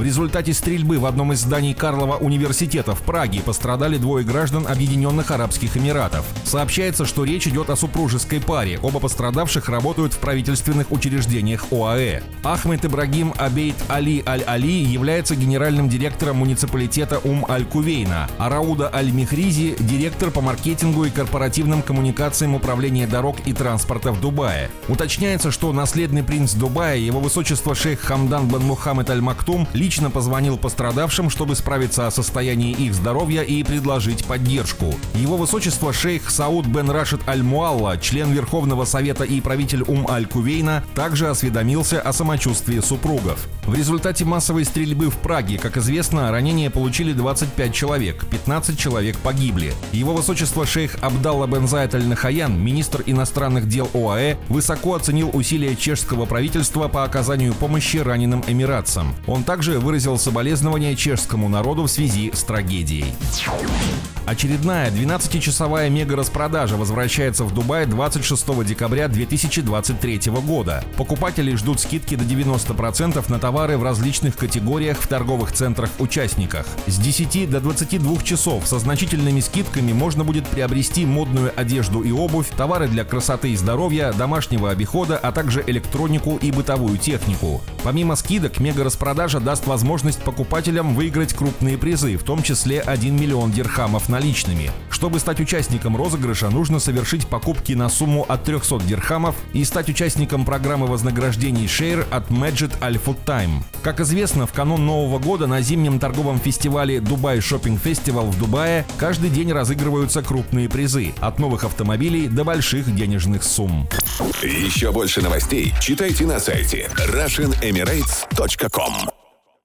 В результате стрельбы в одном из зданий Карлова университета в Праге пострадали двое граждан Объединенных Арабских Эмиратов. Сообщается, что речь идет о супружеской паре. Оба пострадавших работают в правительственных учреждениях ОАЭ. Ахмед Ибрагим Абейт Али Аль-Али является генеральным директором муниципалитета Ум-Аль-Кувейна, а Рауда Аль-Михризи – директор по маркетингу и корпоративным коммуникациям управления дорог и транспорта в Дубае. Уточняется, что наследный принц Дубая, его высочество шейх Хамдан бен Мухаммед Аль-Мактум, лично позвонил пострадавшим, чтобы справиться о состоянии их здоровья и предложить поддержку. Его высочество шейх Сауд бен Рашид Аль-Муалла, член Верховного Совета и правитель Ум-Аль-Кувейна, также осведомился о самочувствии супругов. В результате массовой стрельбы в Праге, как известно, ранения получили 25 человек, 15 человек погибли. Его высочество шейх Абдалла бен Зайд Аль-Нахаян, министр иностранных дел ОАЭ, высоко оценил усилия чешского правительства по оказанию помощи раненым эмиратцам. Он также выразил соболезнования чешскому народу в связи с трагедией. Очередная 12-часовая мега-распродажа возвращается в Дубай 26 декабря 2023 года. Покупатели ждут скидки до 90% на товары в различных категориях в торговых центрах-участниках. С 10 до 22 часов со значительными скидками можно будет приобрести модную одежду и обувь, товары для красоты и здоровья, домашнего обихода, а также электронику и бытовую технику. Помимо скидок, мега-распродажа даст возможность покупателям выиграть крупные призы, в том числе 1 миллион дирхамов наличными. Чтобы стать участником розыгрыша, нужно совершить покупки на сумму от 300 дирхамов и стать участником программы вознаграждений Share от Magic Al Food Time. Как известно, в канун Нового года на зимнем торговом фестивале Дубай Шоппинг Фестивал в Дубае каждый день разыгрываются крупные призы – от новых автомобилей до больших денежных сумм. Еще больше новостей читайте на сайте RussianEmirates.com